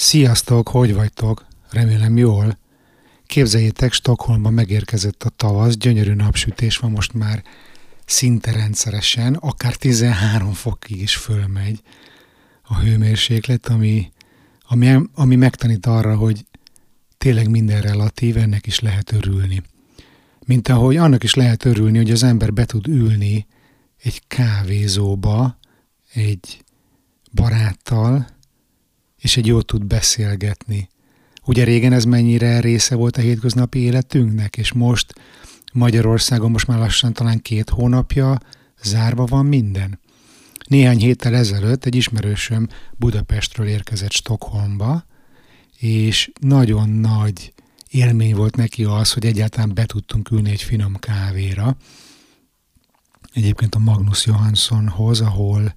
Sziasztok, hogy vagytok? Remélem jól. Képzeljétek, Stockholmban megérkezett a tavasz, gyönyörű napsütés van most már szinte rendszeresen, akár 13 fokig is fölmegy a hőmérséklet, ami, ami, ami megtanít arra, hogy tényleg minden relatív, ennek is lehet örülni. Mint ahogy annak is lehet örülni, hogy az ember be tud ülni egy kávézóba egy baráttal, és egy jót tud beszélgetni. Ugye régen ez mennyire része volt a hétköznapi életünknek, és most Magyarországon most már lassan talán két hónapja zárva van minden. Néhány héttel ezelőtt egy ismerősöm Budapestről érkezett Stockholmba, és nagyon nagy élmény volt neki az, hogy egyáltalán be tudtunk ülni egy finom kávéra. Egyébként a Magnus Johanssonhoz, ahol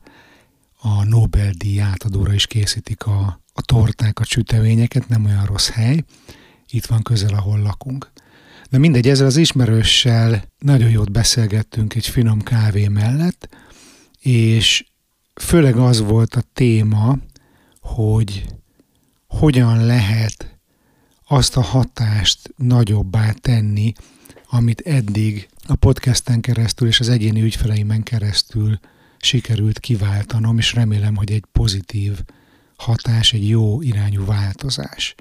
a Nobel-díj átadóra is készítik a, a torták, a süteményeket, nem olyan rossz hely. Itt van közel, ahol lakunk. De mindegy, ezzel az ismerőssel nagyon jót beszélgettünk egy finom kávé mellett, és főleg az volt a téma, hogy hogyan lehet azt a hatást nagyobbá tenni, amit eddig a podcasten keresztül és az egyéni ügyfeleimen keresztül sikerült kiváltanom, és remélem, hogy egy pozitív hatás, egy jó irányú változás.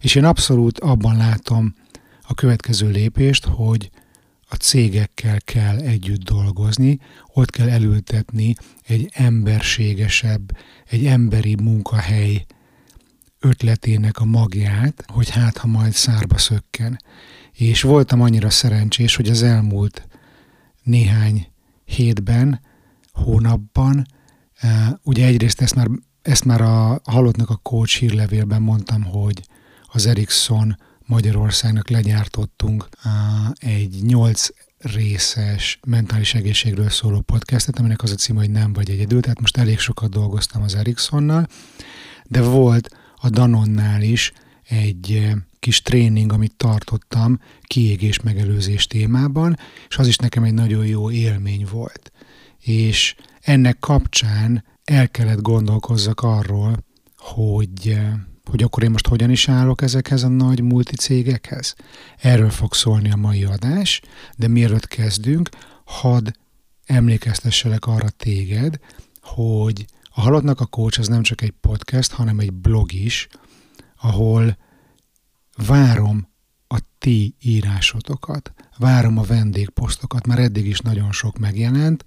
És én abszolút abban látom a következő lépést, hogy a cégekkel kell együtt dolgozni, ott kell elültetni egy emberségesebb, egy emberi munkahely ötletének a magját, hogy hát ha majd szárba szökken. És voltam annyira szerencsés, hogy az elmúlt néhány hétben hónapban. Ugye egyrészt ezt már, ezt már a halottnak a coach hírlevélben mondtam, hogy az Ericsson Magyarországnak legyártottunk egy nyolc részes mentális egészségről szóló podcastet, aminek az a cím, hogy nem vagy egyedül, tehát most elég sokat dolgoztam az Ericssonnal, de volt a Danonnál is egy kis tréning, amit tartottam kiégés megelőzés témában, és az is nekem egy nagyon jó élmény volt és ennek kapcsán el kellett gondolkozzak arról, hogy, hogy akkor én most hogyan is állok ezekhez a nagy multicégekhez. Erről fog szólni a mai adás, de mielőtt kezdünk, hadd emlékeztesselek arra téged, hogy a Halottnak a Coach az nem csak egy podcast, hanem egy blog is, ahol várom a ti írásotokat, várom a vendégposztokat, már eddig is nagyon sok megjelent,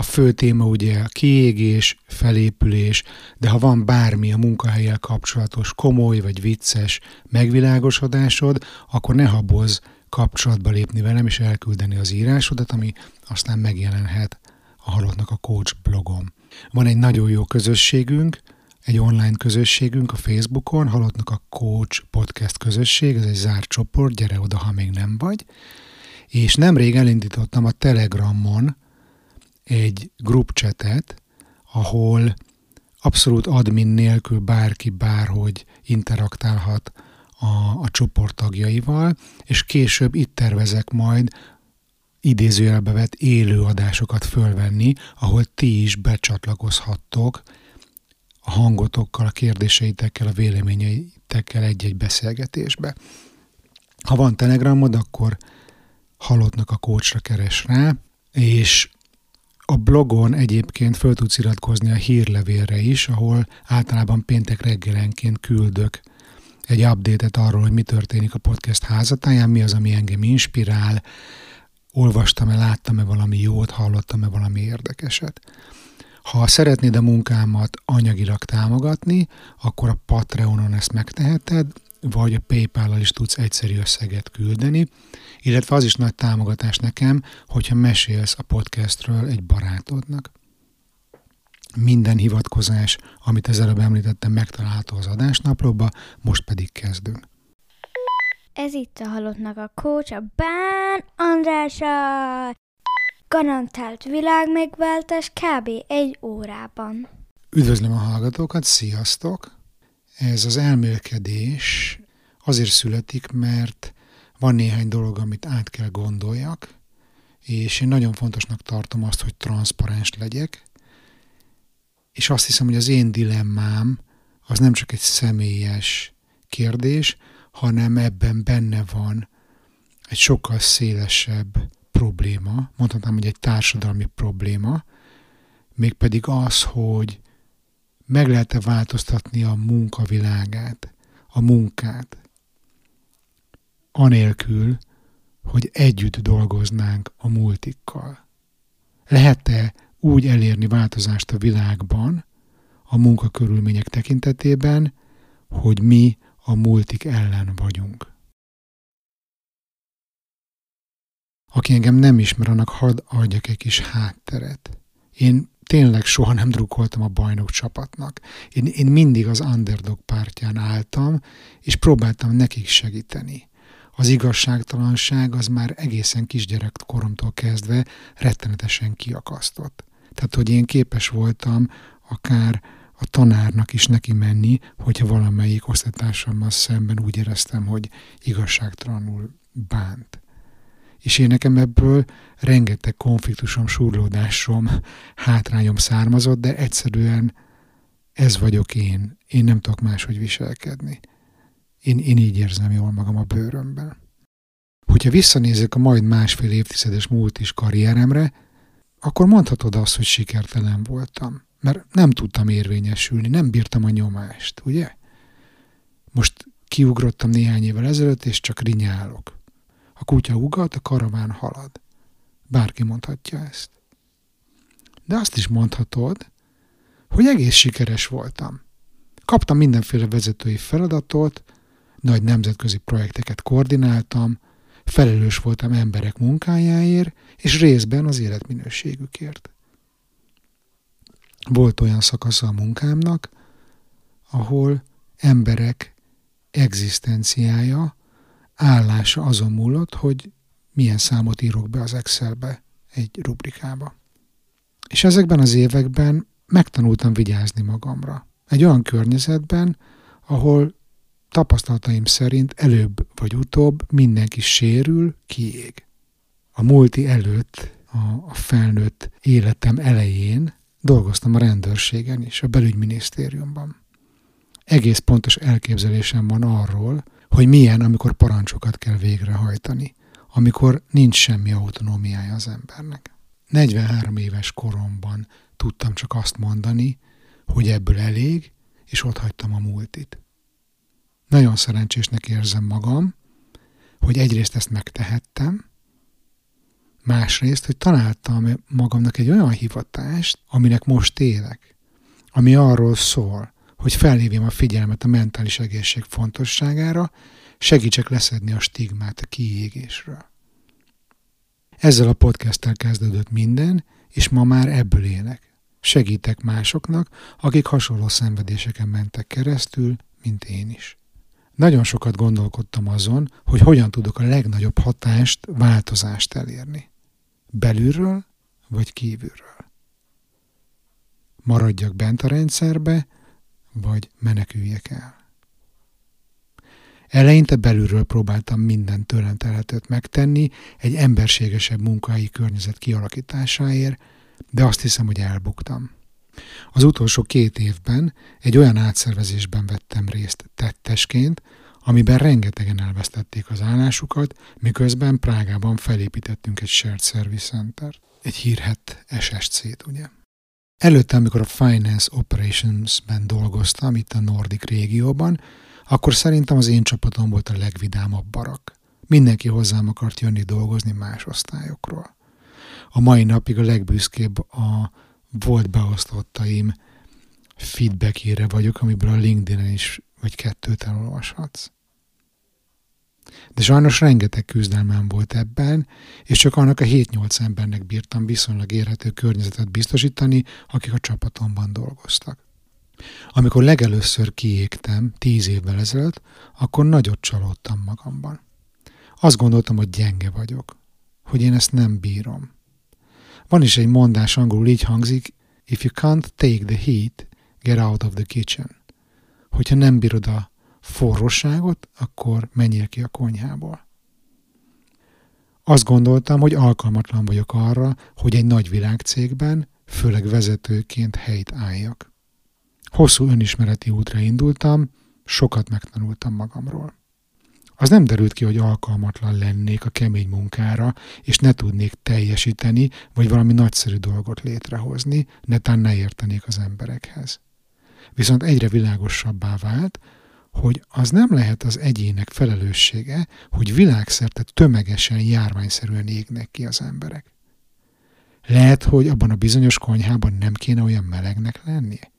a fő téma ugye a kiégés, felépülés, de ha van bármi a munkahelyel kapcsolatos komoly vagy vicces megvilágosodásod, akkor ne habozz kapcsolatba lépni velem és elküldeni az írásodat, ami aztán megjelenhet a Halottnak a Coach blogom. Van egy nagyon jó közösségünk, egy online közösségünk a Facebookon, Halottnak a Coach podcast közösség, ez egy zárt csoport, gyere oda, ha még nem vagy. És nemrég elindítottam a Telegramon egy grupcsetet, ahol abszolút admin nélkül bárki bárhogy interaktálhat a, a csoport tagjaival, és később itt tervezek majd idézőjelbe vett élő adásokat fölvenni, ahol ti is becsatlakozhattok a hangotokkal, a kérdéseitekkel, a véleményeitekkel egy-egy beszélgetésbe. Ha van telegramod, akkor halottnak a kócsra keres rá, és a blogon egyébként föl tudsz iratkozni a hírlevélre is, ahol általában péntek reggelenként küldök egy update-et arról, hogy mi történik a podcast házatáján, mi az, ami engem inspirál, olvastam-e, láttam-e valami jót, hallottam-e valami érdekeset. Ha szeretnéd a munkámat anyagilag támogatni, akkor a Patreonon ezt megteheted, vagy a PayPal-al is tudsz egyszerű összeget küldeni, illetve az is nagy támogatás nekem, hogyha mesélsz a podcastről egy barátodnak. Minden hivatkozás, amit az előbb említettem, megtalálható az adásnaplóba, most pedig kezdünk. Ez itt a Halottnak a Coach, a Bán Andrása! Garantált világmegváltás kb. egy órában. Üdvözlöm a hallgatókat, sziasztok! Ez az elmélkedés azért születik, mert van néhány dolog, amit át kell gondoljak, és én nagyon fontosnak tartom azt, hogy transzparens legyek, és azt hiszem, hogy az én dilemmám az nem csak egy személyes kérdés, hanem ebben benne van egy sokkal szélesebb probléma, mondhatnám, hogy egy társadalmi probléma, mégpedig az, hogy meg lehet-e változtatni a munkavilágát, a munkát, anélkül, hogy együtt dolgoznánk a multikkal. Lehet-e úgy elérni változást a világban, a munkakörülmények tekintetében, hogy mi a multik ellen vagyunk. Aki engem nem ismer, annak hadd adjak egy kis hátteret. Én tényleg soha nem drukkoltam a bajnok csapatnak. Én, én mindig az underdog pártján álltam, és próbáltam nekik segíteni. Az igazságtalanság az már egészen kisgyerek koromtól kezdve rettenetesen kiakasztott. Tehát, hogy én képes voltam akár a tanárnak is neki menni, hogyha valamelyik osztálytársammal szemben úgy éreztem, hogy igazságtalanul bánt. És én nekem ebből rengeteg konfliktusom, surlódásom, hátrányom származott, de egyszerűen ez vagyok én. Én nem tudok máshogy viselkedni. Én, én így érzem jól magam a bőrömben. Hogyha visszanézek a majd másfél évtizedes múlt is karrieremre, akkor mondhatod azt, hogy sikertelen voltam mert nem tudtam érvényesülni, nem bírtam a nyomást, ugye? Most kiugrottam néhány évvel ezelőtt, és csak rinyálok. A kutya ugat, a karaván halad. Bárki mondhatja ezt. De azt is mondhatod, hogy egész sikeres voltam. Kaptam mindenféle vezetői feladatot, nagy nemzetközi projekteket koordináltam, felelős voltam emberek munkájáért, és részben az életminőségükért. Volt olyan szakasza a munkámnak, ahol emberek egzisztenciája, állása azon múlott, hogy milyen számot írok be az Excelbe egy rubrikába. És ezekben az években megtanultam vigyázni magamra. Egy olyan környezetben, ahol tapasztalataim szerint előbb vagy utóbb mindenki sérül, kiég. A multi előtt, a, felnőtt életem elején Dolgoztam a rendőrségen is, a belügyminisztériumban. Egész pontos elképzelésem van arról, hogy milyen, amikor parancsokat kell végrehajtani, amikor nincs semmi autonómiája az embernek. 43 éves koromban tudtam csak azt mondani, hogy ebből elég, és ott hagytam a múltit. Nagyon szerencsésnek érzem magam, hogy egyrészt ezt megtehettem, Másrészt, hogy találtam magamnak egy olyan hivatást, aminek most élek, ami arról szól, hogy felhívjam a figyelmet a mentális egészség fontosságára, segítsek leszedni a stigmát a kiégésről. Ezzel a podcasttel kezdődött minden, és ma már ebből élek. Segítek másoknak, akik hasonló szenvedéseken mentek keresztül, mint én is. Nagyon sokat gondolkodtam azon, hogy hogyan tudok a legnagyobb hatást, változást elérni. Belülről vagy kívülről? Maradjak bent a rendszerbe, vagy meneküljek el? Eleinte belülről próbáltam minden tőlem telhetőt megtenni egy emberségesebb munkai környezet kialakításáért, de azt hiszem, hogy elbuktam. Az utolsó két évben egy olyan átszervezésben vettem részt tettesként, amiben rengetegen elvesztették az állásukat, miközben Prágában felépítettünk egy Shared Service Center, egy hírhet SSC-t, ugye. Előtte, amikor a Finance Operations-ben dolgoztam, itt a Nordic régióban, akkor szerintem az én csapatom volt a legvidámabb barak. Mindenki hozzám akart jönni dolgozni más osztályokról. A mai napig a legbüszkébb a volt beosztottaim feedbackére vagyok, amiből a LinkedIn-en is vagy kettőt elolvashatsz. De sajnos rengeteg küzdelmem volt ebben, és csak annak a 7-8 embernek bírtam viszonylag érhető környezetet biztosítani, akik a csapatomban dolgoztak. Amikor legelőször kiégtem, tíz évvel ezelőtt, akkor nagyot csalódtam magamban. Azt gondoltam, hogy gyenge vagyok, hogy én ezt nem bírom. Van is egy mondás angolul így hangzik, if you can't take the heat, get out of the kitchen. Hogyha nem bírod a forróságot, akkor menjél ki a konyhából. Azt gondoltam, hogy alkalmatlan vagyok arra, hogy egy nagy világcégben, főleg vezetőként helyt álljak. Hosszú önismereti útra indultam, sokat megtanultam magamról. Az nem derült ki, hogy alkalmatlan lennék a kemény munkára, és ne tudnék teljesíteni, vagy valami nagyszerű dolgot létrehozni, netán ne értenék az emberekhez. Viszont egyre világosabbá vált, hogy az nem lehet az egyének felelőssége, hogy világszerte tömegesen, járványszerűen égnek ki az emberek. Lehet, hogy abban a bizonyos konyhában nem kéne olyan melegnek lennie?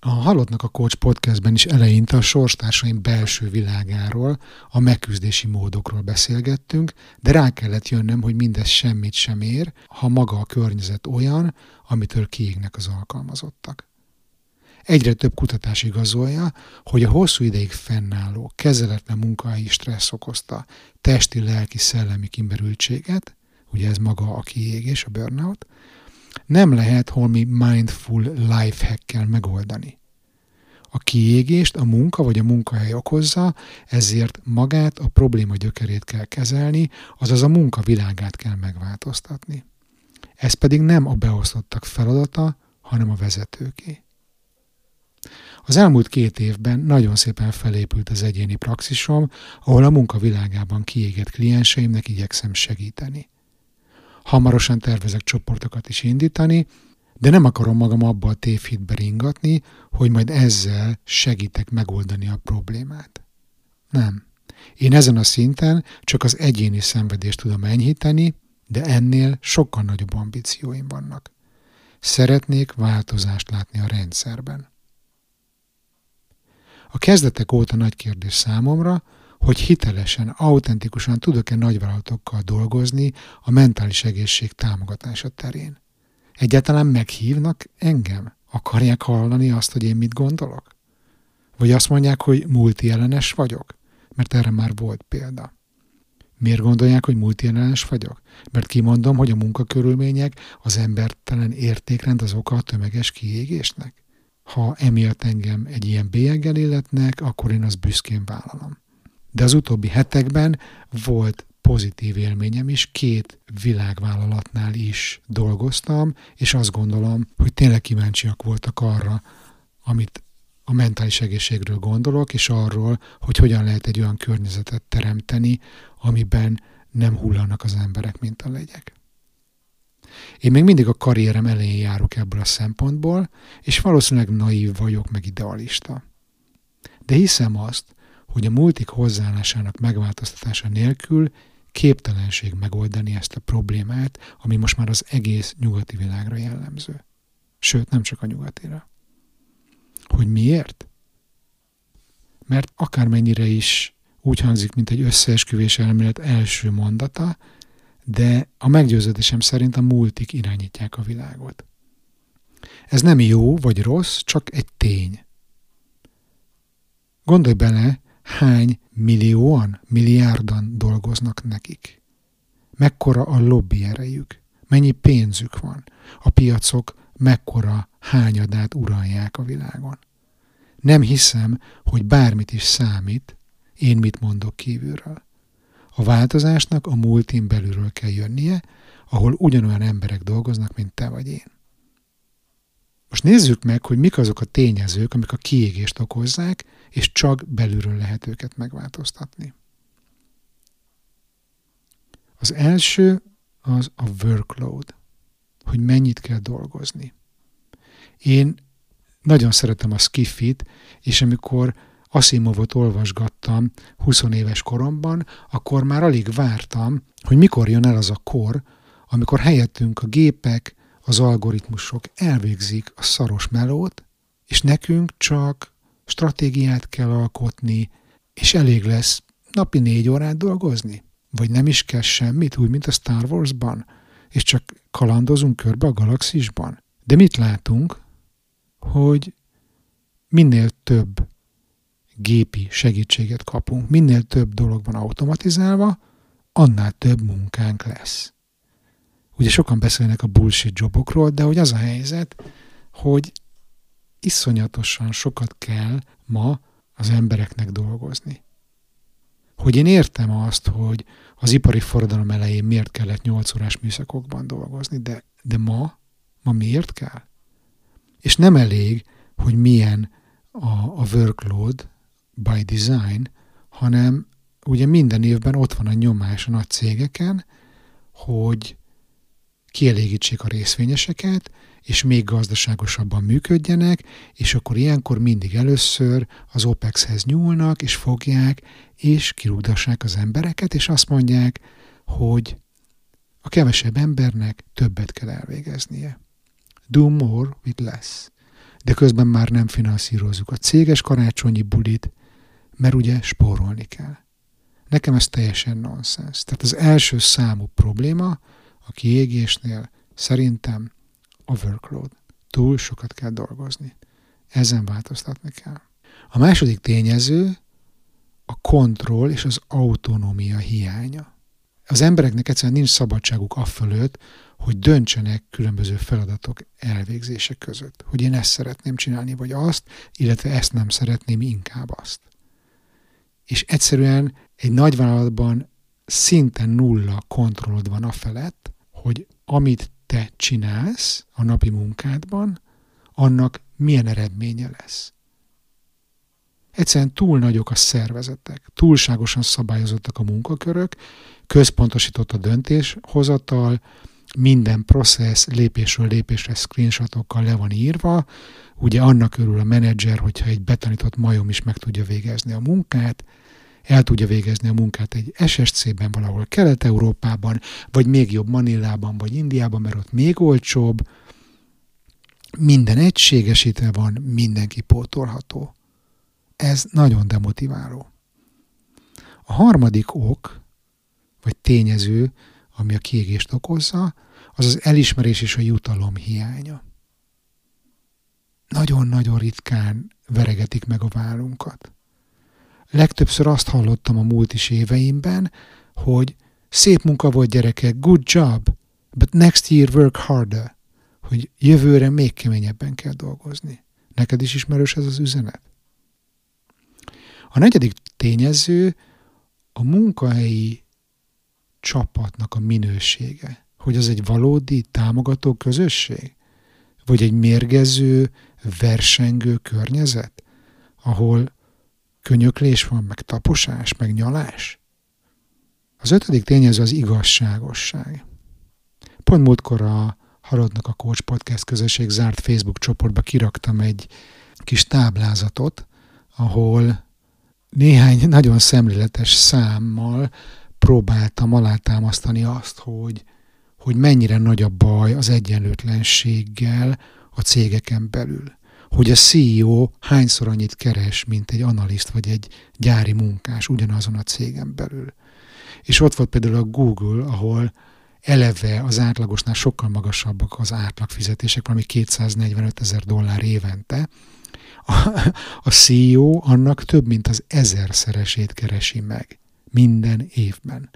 A Halottnak a Coach podcastben is eleinte a sorstársaim belső világáról, a megküzdési módokról beszélgettünk, de rá kellett jönnöm, hogy mindez semmit sem ér, ha maga a környezet olyan, amitől kiégnek az alkalmazottak. Egyre több kutatás igazolja, hogy a hosszú ideig fennálló, kezeletlen munkahelyi stressz okozta testi, lelki, szellemi kimberültséget, ugye ez maga a kiégés, a burnout, nem lehet holmi mindful life hackkel megoldani. A kiégést a munka vagy a munkahely okozza, ezért magát, a probléma gyökerét kell kezelni, azaz a munka világát kell megváltoztatni. Ez pedig nem a beosztottak feladata, hanem a vezetőké. Az elmúlt két évben nagyon szépen felépült az egyéni praxisom, ahol a munkavilágában kiégett klienseimnek igyekszem segíteni. Hamarosan tervezek csoportokat is indítani, de nem akarom magam abba a tévhitbe ringatni, hogy majd ezzel segítek megoldani a problémát. Nem. Én ezen a szinten csak az egyéni szenvedést tudom enyhíteni, de ennél sokkal nagyobb ambícióim vannak. Szeretnék változást látni a rendszerben. A kezdetek óta nagy kérdés számomra, hogy hitelesen, autentikusan tudok-e nagyvállalatokkal dolgozni a mentális egészség támogatása terén. Egyáltalán meghívnak engem? Akarják hallani azt, hogy én mit gondolok? Vagy azt mondják, hogy multiellenes vagyok? Mert erre már volt példa. Miért gondolják, hogy multiellenes vagyok? Mert kimondom, hogy a munkakörülmények, az embertelen értékrend az oka a tömeges kiégésnek? Ha emiatt engem egy ilyen bélyeggel illetnek, akkor én azt büszkén vállalom. De az utóbbi hetekben volt pozitív élményem is, két világvállalatnál is dolgoztam, és azt gondolom, hogy tényleg kíváncsiak voltak arra, amit a mentális egészségről gondolok, és arról, hogy hogyan lehet egy olyan környezetet teremteni, amiben nem hullanak az emberek, mint a legyek. Én még mindig a karrierem elején járok ebből a szempontból, és valószínűleg naív vagyok, meg idealista. De hiszem azt, hogy a multik hozzáállásának megváltoztatása nélkül képtelenség megoldani ezt a problémát, ami most már az egész nyugati világra jellemző. Sőt, nem csak a nyugatira. Hogy miért? Mert akármennyire is úgy hangzik, mint egy összeesküvés elmélet első mondata, de a meggyőződésem szerint a multik irányítják a világot. Ez nem jó vagy rossz, csak egy tény. Gondolj bele, hány millióan, milliárdan dolgoznak nekik. Mekkora a lobby erejük, mennyi pénzük van, a piacok mekkora hányadát uralják a világon. Nem hiszem, hogy bármit is számít, én mit mondok kívülről. A változásnak a múltin belülről kell jönnie, ahol ugyanolyan emberek dolgoznak, mint te vagy én. Most nézzük meg, hogy mik azok a tényezők, amik a kiégést okozzák, és csak belülről lehet őket megváltoztatni. Az első az a workload, hogy mennyit kell dolgozni. Én nagyon szeretem a skiffit, és amikor Asimovot olvasgattam 20 éves koromban, akkor már alig vártam, hogy mikor jön el az a kor, amikor helyettünk a gépek, az algoritmusok elvégzik a szaros melót, és nekünk csak stratégiát kell alkotni, és elég lesz napi négy órát dolgozni. Vagy nem is kell semmit, úgy, mint a Star Wars-ban, és csak kalandozunk körbe a galaxisban. De mit látunk? Hogy minél több gépi segítséget kapunk, minél több dolog van automatizálva, annál több munkánk lesz. Ugye sokan beszélnek a bullshit jobokról, de hogy az a helyzet, hogy iszonyatosan sokat kell ma az embereknek dolgozni. Hogy én értem azt, hogy az ipari forradalom elején miért kellett 8 órás műszakokban dolgozni, de, de ma, ma miért kell? És nem elég, hogy milyen a, a workload by design, hanem ugye minden évben ott van a nyomás a nagy cégeken, hogy kielégítsék a részvényeseket, és még gazdaságosabban működjenek, és akkor ilyenkor mindig először az OPEX-hez nyúlnak, és fogják, és kirúgdassák az embereket, és azt mondják, hogy a kevesebb embernek többet kell elvégeznie. Do more with less. De közben már nem finanszírozzuk a céges karácsonyi bulit, mert ugye spórolni kell. Nekem ez teljesen nonsens. Tehát az első számú probléma a kiégésnél szerintem a workload. Túl sokat kell dolgozni. Ezen változtatni kell. A második tényező a kontroll és az autonómia hiánya. Az embereknek egyszerűen nincs szabadságuk afölött, hogy döntsenek különböző feladatok elvégzése között. Hogy én ezt szeretném csinálni, vagy azt, illetve ezt nem szeretném, inkább azt. És egyszerűen egy nagyvállalatban szinte nulla kontrollod van a felett, hogy amit te csinálsz a napi munkádban, annak milyen eredménye lesz. Egyszerűen túl nagyok a szervezetek, túlságosan szabályozottak a munkakörök, központosított a döntéshozatal, minden processz lépésről lépésre screenshotokkal le van írva, ugye annak örül a menedzser, hogyha egy betanított majom is meg tudja végezni a munkát, el tudja végezni a munkát egy SSC-ben, valahol Kelet-Európában, vagy még jobb Manillában, vagy Indiában, mert ott még olcsóbb. Minden egységesítve van, mindenki pótolható. Ez nagyon demotiváló. A harmadik ok, vagy tényező, ami a kiégést okozza, az az elismerés és a jutalom hiánya. Nagyon-nagyon ritkán veregetik meg a vállunkat. Legtöbbször azt hallottam a múlt is éveimben, hogy szép munka volt gyerekek, good job, but next year work harder, hogy jövőre még keményebben kell dolgozni. Neked is ismerős ez az üzenet? A negyedik tényező a munkahelyi csapatnak a minősége. Hogy az egy valódi támogató közösség? Vagy egy mérgező, versengő környezet, ahol könyöklés van, meg taposás, meg nyalás. Az ötödik tényező az igazságosság. Pont múltkor a Haladnak a Coach Podcast közösség zárt Facebook csoportba kiraktam egy kis táblázatot, ahol néhány nagyon szemléletes számmal próbáltam alátámasztani azt, hogy, hogy mennyire nagy a baj az egyenlőtlenséggel a cégeken belül hogy a CEO hányszor annyit keres, mint egy analiszt vagy egy gyári munkás ugyanazon a cégen belül. És ott volt például a Google, ahol eleve az átlagosnál sokkal magasabbak az átlagfizetések, valami 245 ezer dollár évente. A, a CEO annak több mint az ezerszeresét keresi meg minden évben.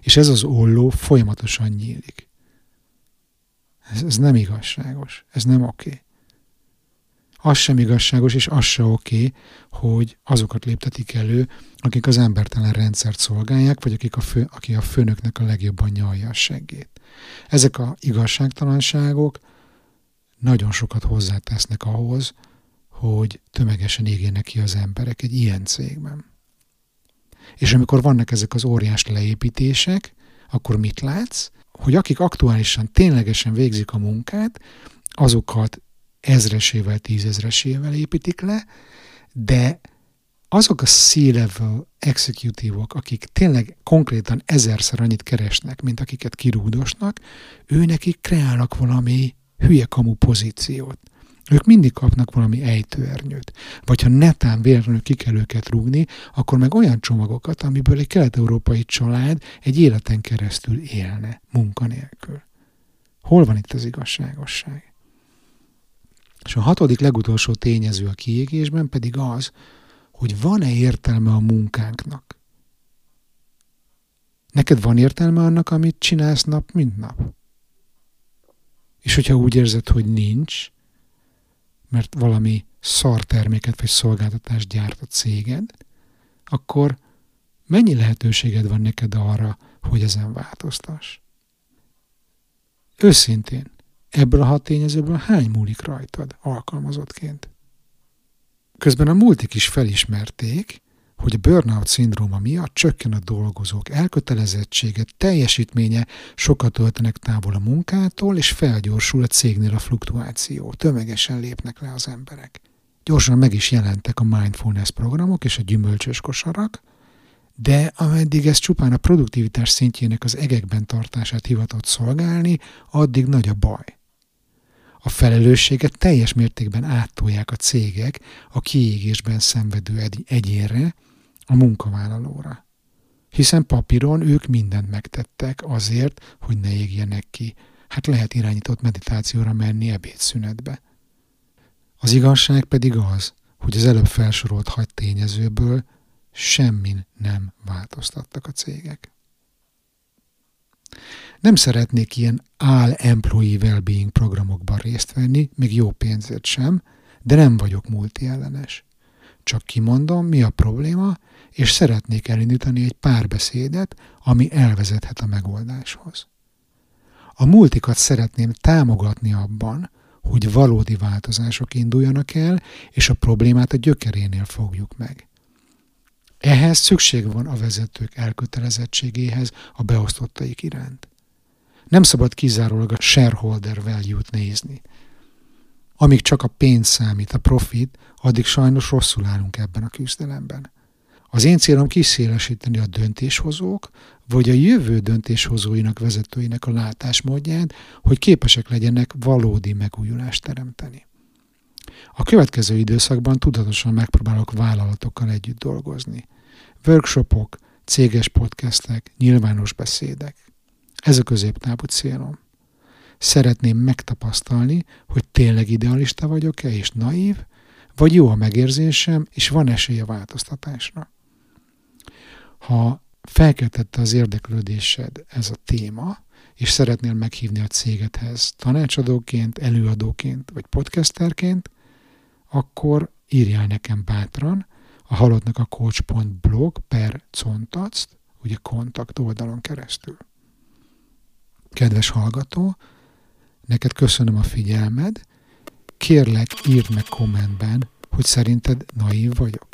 És ez az olló folyamatosan nyílik. Ez, ez nem igazságos, ez nem oké. Okay az sem igazságos, és az se oké, hogy azokat léptetik elő, akik az embertelen rendszert szolgálják, vagy akik a fő, aki a főnöknek a legjobban nyalja a seggét. Ezek a igazságtalanságok nagyon sokat hozzátesznek ahhoz, hogy tömegesen égjenek ki az emberek egy ilyen cégben. És amikor vannak ezek az óriás leépítések, akkor mit látsz? Hogy akik aktuálisan ténylegesen végzik a munkát, azokat ezresével, tízezresével építik le, de azok a C-level executívok, akik tényleg konkrétan ezerszer annyit keresnek, mint akiket kirúdosnak, ő nekik kreálnak valami hülye kamu pozíciót. Ők mindig kapnak valami ejtőernyőt. Vagy ha netán véletlenül ki kell őket rúgni, akkor meg olyan csomagokat, amiből egy kelet-európai család egy életen keresztül élne munkanélkül. Hol van itt az igazságosság? És a hatodik legutolsó tényező a kiégésben pedig az, hogy van-e értelme a munkánknak. Neked van értelme annak, amit csinálsz nap, mint nap? És hogyha úgy érzed, hogy nincs, mert valami szarterméket vagy szolgáltatást gyárt a céged, akkor mennyi lehetőséged van neked arra, hogy ezen változtass? Őszintén, ebből a hat tényezőből hány múlik rajtad alkalmazottként? Közben a multik is felismerték, hogy a burnout szindróma miatt csökken a dolgozók elkötelezettsége, teljesítménye, sokat töltenek távol a munkától, és felgyorsul a cégnél a fluktuáció. Tömegesen lépnek le az emberek. Gyorsan meg is jelentek a mindfulness programok és a gyümölcsös kosarak, de ameddig ez csupán a produktivitás szintjének az egekben tartását hivatott szolgálni, addig nagy a baj. A felelősséget teljes mértékben áttolják a cégek a kiégésben szenvedő egy- egyénre, a munkavállalóra. Hiszen papíron ők mindent megtettek azért, hogy ne égjenek ki. Hát lehet irányított meditációra menni ebédszünetbe. Az igazság pedig az, hogy az előbb felsorolt hagy tényezőből semmin nem változtattak a cégek. Nem szeretnék ilyen áll employee well-being programokban részt venni, még jó pénzért sem, de nem vagyok multi ellenes. Csak kimondom, mi a probléma, és szeretnék elindítani egy párbeszédet, ami elvezethet a megoldáshoz. A multikat szeretném támogatni abban, hogy valódi változások induljanak el, és a problémát a gyökerénél fogjuk meg. Ehhez szükség van a vezetők elkötelezettségéhez a beosztottaik iránt. Nem szabad kizárólag a shareholder value-t nézni. Amíg csak a pénz számít, a profit, addig sajnos rosszul állunk ebben a küzdelemben. Az én célom kiszélesíteni a döntéshozók, vagy a jövő döntéshozóinak, vezetőinek a látásmódját, hogy képesek legyenek valódi megújulást teremteni. A következő időszakban tudatosan megpróbálok vállalatokkal együtt dolgozni. Workshopok, céges podcastek, nyilvános beszédek. Ez a középtávú célom. Szeretném megtapasztalni, hogy tényleg idealista vagyok-e és naív, vagy jó a megérzésem, és van esély a változtatásra. Ha felkeltette az érdeklődésed ez a téma, és szeretnél meghívni a cégedhez tanácsadóként, előadóként vagy podcasterként, akkor írjál nekem bátran a halottnak a coach.blog per contact, ugye kontakt oldalon keresztül. Kedves hallgató, neked köszönöm a figyelmed, kérlek írd meg kommentben, hogy szerinted naív vagyok.